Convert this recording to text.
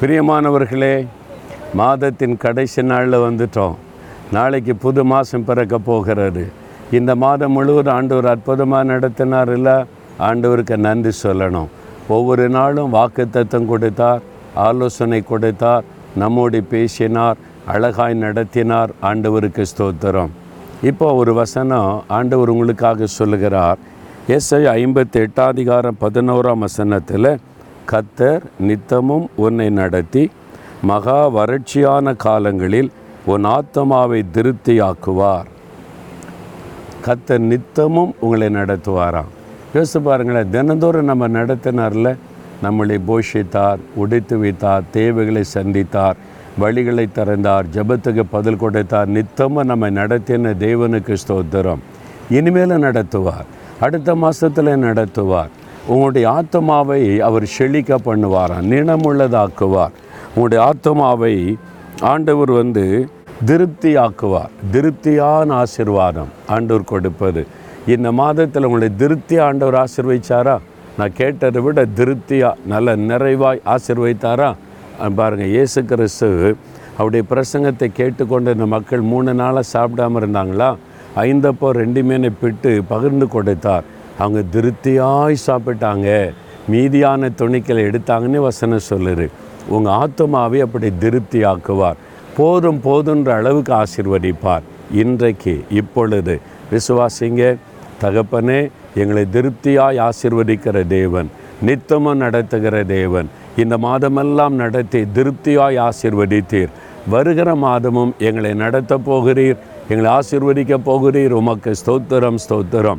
பிரியமானவர்களே மாதத்தின் கடைசி நாளில் வந்துட்டோம். நாளைக்கு புது மாதம் பிறக்க போகிறாரு இந்த மாதம் முழுவதும் ஆண்டவர் அற்புதமாக நடத்தினார் இல்லை ஆண்டவருக்கு நன்றி சொல்லணும். ஒவ்வொரு நாளும் வாக்குத்தத்தம் கொடுத்தார் ஆலோசனை கொடுத்தார் நம்மோடு பேசினார் அழகாய் நடத்தினார் ஆண்டவருக்கு ஸ்தோத்திரம். இப்போ ஒரு வசனம் ஆண்டவர் உங்களுக்காக சொல்லுகிறார். எஸ்ஐ ஐம்பத்தி எட்டாம் அதிகாரம் பதினோராம் வசனத்தில் கத்தர் நித்தமும் உன்னை நடத்தி மகா வறட்சியான காலங்களில் உன் ஆத்மாவை திருப்தியாக்குவார். கத்தர் நித்தமும் உங்களை நடத்துவாராம். யோசித்து பாருங்களேன் தினந்தோறும் நம்ம நடத்தினார்ல நம்மளை போஷித்தார் உடைத்து வைத்தார் தேவைகளை சந்தித்தார் வழிகளை திறந்தார் ஜபத்துக்கு பதில் கொடுத்தார் நித்தமும் நம்ம நடத்தின தேவனுக்கு ஸ்தோத்திரம். இனிமேலும் நடத்துவார் அடுத்த மாதத்தில் நடத்துவார். உங்களுடைய ஆத்மாவை அவர் செழிக்க பண்ணுவாராம் நினமுள்ளதாக்குவார். உங்களுடைய ஆத்மாவை ஆண்டவர் வந்து திருப்தி ஆக்குவார் திருப்தியான ஆசிர்வாதம் ஆண்டவர் கொடுப்பது. இந்த மாதத்தில் உங்களை திருப்தி ஆண்டவர் ஆசிர்வதிச்சாரா? நான் கேட்டதை விட திருப்தியாக நல்ல நிறைவாய் ஆசிர்வதித்தாரா? பாருங்கள் இயேசு கிறிஸ்து அவருடைய பிரசங்கத்தை கேட்டுக்கொண்டு இந்த மக்கள் மூணு நாளாக சாப்பிடாம இருந்தாங்களா? ஐந்தப்போ ரெண்டு மீனை பிட்டு பகிர்ந்து கொடுத்தார். அவங்க திருப்தியாய் சாப்பிட்டாங்க. மீதியான துணிக்களை எடுத்தாங்கன்னு வசனம் சொல்லுது. உங்கள் ஆத்மாவை அப்படி திருப்தி ஆக்குவார் போதும் போதுன்ற அளவுக்கு ஆசீர்வதிப்பார். இன்றைக்கு இப்பொழுது. விசுவாசிங்க தகப்பனே எங்களை திருப்தியாய் ஆசிர்வதிக்கிற தேவன் நித்தமும் நடத்துகிற தேவன் இந்த மாதமெல்லாம் நடத்தி திருப்தியாய் ஆசிர்வதித்தீர். வருகிற மாதமும் எங்களை நடத்தப் போகிறீர் எங்களை ஆசிர்வதிக்க போகிறீர். உமக்கு ஸ்தோத்திரம் ஸ்தோத்திரம்.